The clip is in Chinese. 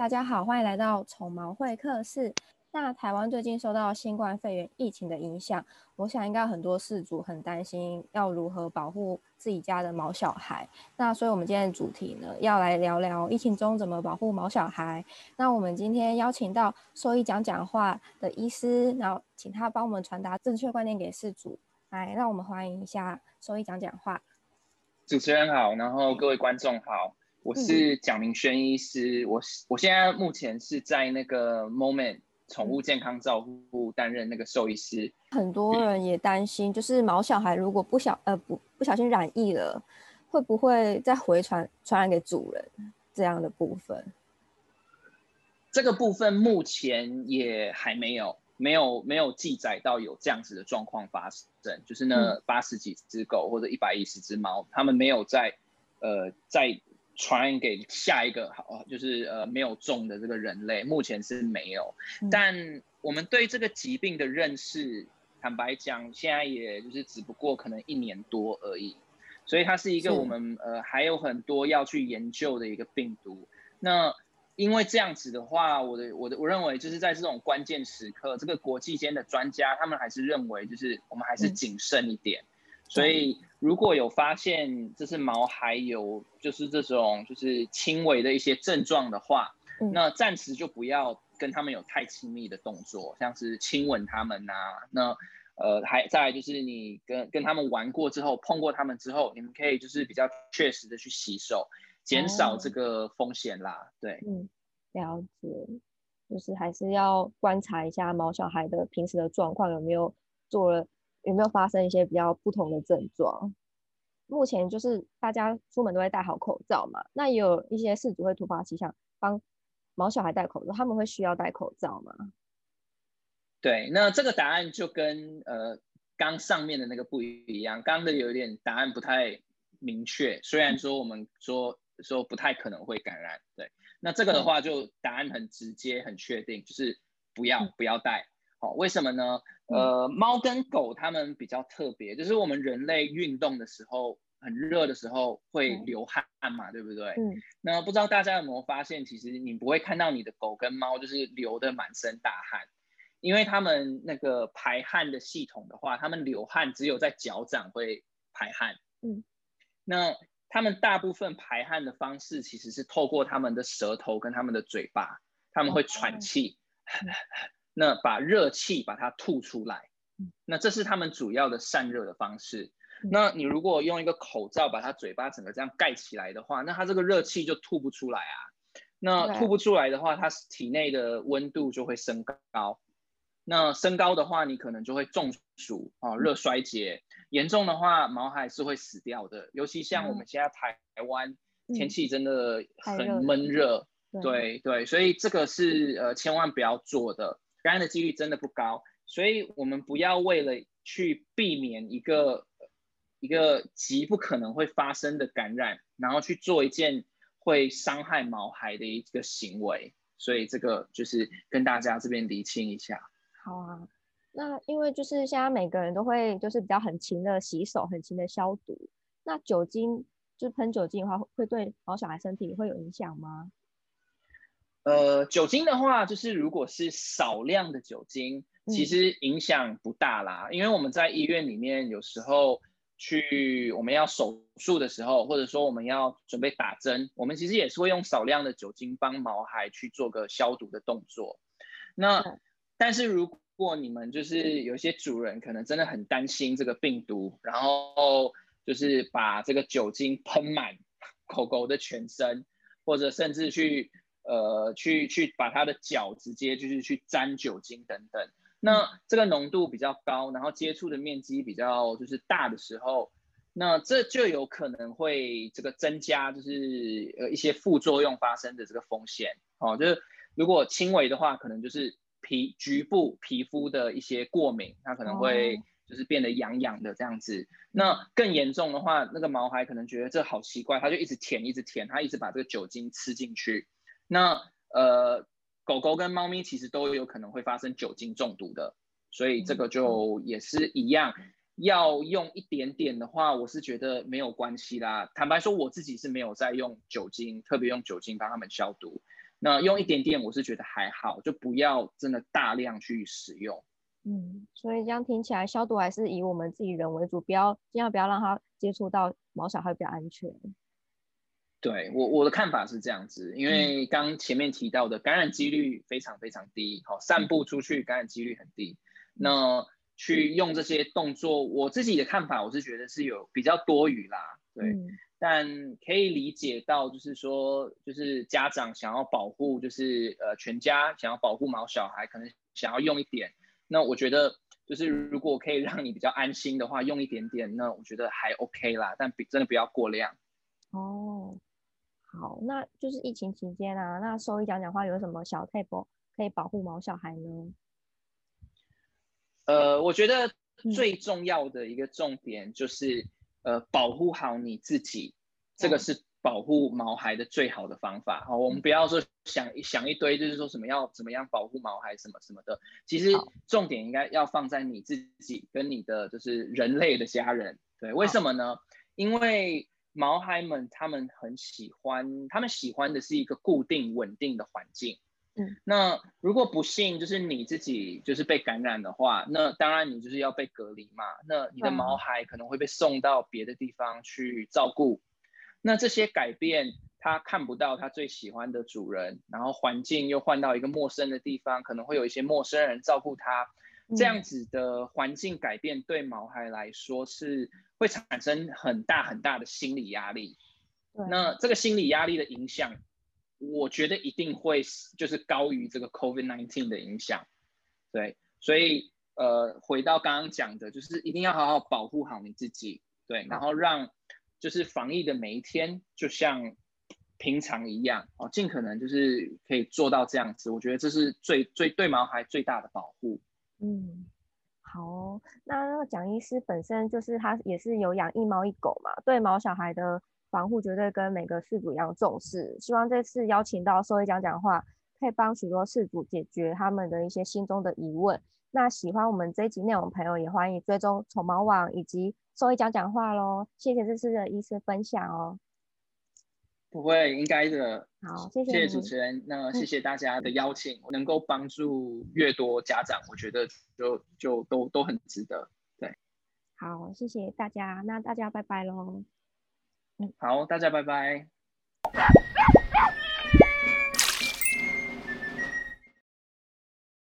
大家好，欢迎来到宠毛会客室。那台湾最近受到新冠肺炎疫情的影响，我想应该很多饲主很担心要如何保护自己家的毛小孩。那所以我们今天的主题呢，要来聊聊疫情中怎么保护毛小孩。那我们今天邀请到兽医讲讲话的医师，然后请他帮我们传达正确观念给饲主。来，让我们欢迎一下兽医讲讲话。主持人好，然后各位观众好。我是蒋明轩医师，我我现在目前是在那个 Moment 宠物健康照护担任那个兽医师。很多人也担心，就是毛小孩如果不小呃不不小心染疫了，会不会再回传传染给主人这样的部分？这个部分目前也还没有没有没有记载到有这样子的状况发生，就是那八十几只狗或者一百一十只猫，他们没有在呃在。传染给下一个好，就是呃没有中的这个人类，目前是没有。嗯、但我们对这个疾病的认识，坦白讲，现在也就是只不过可能一年多而已，所以它是一个我们呃还有很多要去研究的一个病毒。那因为这样子的话，我的我的我认为就是在这种关键时刻，这个国际间的专家他们还是认为就是我们还是谨慎一点。嗯所以如果有发现这是毛孩有就是这种就是轻微的一些症状的话，嗯、那暂时就不要跟他们有太亲密的动作，像是亲吻他们呐、啊。那呃还再来就是你跟跟他们玩过之后，碰过他们之后，你们可以就是比较确实的去洗手，减少这个风险啦。对，嗯，了解，就是还是要观察一下毛小孩的平时的状况有没有做了。有没有发生一些比较不同的症状？目前就是大家出门都会戴好口罩嘛，那也有一些事主会突发奇想帮毛小孩戴口罩，他们会需要戴口罩吗？对，那这个答案就跟呃刚上面的那个不一样，刚的有点答案不太明确，虽然说我们说说不太可能会感染，对，那这个的话就答案很直接很确定，就是不要不要戴。好，为什么呢？呃，猫跟狗它们比较特别，就是我们人类运动的时候，很热的时候会流汗嘛，对不对？嗯。那不知道大家有没有发现，其实你不会看到你的狗跟猫就是流的满身大汗，因为它们那个排汗的系统的话，它们流汗只有在脚掌会排汗。嗯。那它们大部分排汗的方式其实是透过它们的舌头跟它们的嘴巴，它们会喘气。嗯 那把热气把它吐出来，那这是他们主要的散热的方式。那你如果用一个口罩把它嘴巴整个这样盖起来的话，那它这个热气就吐不出来啊。那吐不出来的话，它体内的温度就会升高。那升高的话，你可能就会中暑啊，热衰竭。严重的话，毛孩是会死掉的。尤其像我们现在台湾天气真的很闷热，对对，所以这个是呃千万不要做的。感染的几率真的不高，所以我们不要为了去避免一个一个极不可能会发生的感染，然后去做一件会伤害毛孩的一个行为。所以这个就是跟大家这边厘清一下。好啊，那因为就是现在每个人都会就是比较很勤的洗手，很勤的消毒。那酒精就是喷酒精的话，会对毛小孩身体会有影响吗？呃，酒精的话，就是如果是少量的酒精，其实影响不大啦。嗯。因为我们在医院里面，有时候去我们要手术的时候，或者说我们要准备打针，我们其实也是会用少量的酒精帮毛孩去做个消毒的动作。那但是如果你们就是有些主人可能真的很担心这个病毒，然后就是把这个酒精喷满 狗狗的全身，或者甚至去。呃，去去把它的脚直接就是去沾酒精等等，那这个浓度比较高，然后接触的面积比较就是大的时候，那这就有可能会这个增加就是呃一些副作用发生的这个风险哦，就是如果轻微的话，可能就是皮局部皮肤的一些过敏，它可能会就是变得痒痒的这样子。那更严重的话，那个毛孩可能觉得这好奇怪，他就一直舔一直舔，他一直把这个酒精吃进去。那呃，狗狗跟猫咪其实都有可能会发生酒精中毒的，所以这个就也是一样，要用一点点的话，我是觉得没有关系啦。坦白说，我自己是没有在用酒精，特别用酒精帮他们消毒。那用一点点，我是觉得还好，就不要真的大量去使用。嗯，所以这样听起来，消毒还是以我们自己人为主，不要尽量不要让它接触到毛小孩比较安全。对，我我的看法是这样子，因为刚前面提到的感染几率非常非常低，好，散布出去感染几率很低。那去用这些动作，我自己的看法，我是觉得是有比较多余啦，对。嗯、但可以理解到，就是说，就是家长想要保护，就是呃全家想要保护毛小孩，可能想要用一点。那我觉得，就是如果可以让你比较安心的话，用一点点，那我觉得还 OK 啦，但比真的不要过量。哦。好，那就是疫情期间啊，那兽医讲讲话有什么小 tip 可以保护毛小孩呢？呃，我觉得最重要的一个重点就是，嗯、呃，保护好你自己，这个是保护毛孩的最好的方法。好，我们不要说想想一堆，就是说什么要怎么样保护毛孩什么什么的。其实重点应该要放在你自己跟你的就是人类的家人。对，为什么呢？因为毛孩们他们很喜欢，他们喜欢的是一个固定稳定的环境。嗯，那如果不幸就是你自己就是被感染的话，那当然你就是要被隔离嘛。那你的毛孩可能会被送到别的地方去照顾。嗯。那这些改变，他看不到他最喜欢的主人，然后环境又换到一个陌生的地方，可能会有一些陌生人照顾他。这样子的环境改变对毛孩来说是会产生很大很大的心理压力。那这个心理压力的影响，我觉得一定会就是高于这个 COVID-19 的影响。对，所以呃，回到刚刚讲的，就是一定要好好保护好你自己。对，然后让就是防疫的每一天就像平常一样哦，尽可能就是可以做到这样子。我觉得这是最最对毛孩最大的保护。嗯，好哦，那那个蒋医师本身就是他也是有养一猫一狗嘛，对毛小孩的防护绝对跟每个饲主一样重视。希望这次邀请到兽医讲讲话，可以帮许多饲主解决他们的一些心中的疑问。那喜欢我们这一集内容的朋友，也欢迎追踪宠毛网以及兽医讲讲话喽。谢谢这次的医师分享哦。不会，应该的。好，谢谢，谢谢主持人。那谢谢大家的邀请，嗯、能够帮助越多家长，我觉得就就都都很值得。对，好，谢谢大家，那大家拜拜喽。嗯，好，大家拜拜。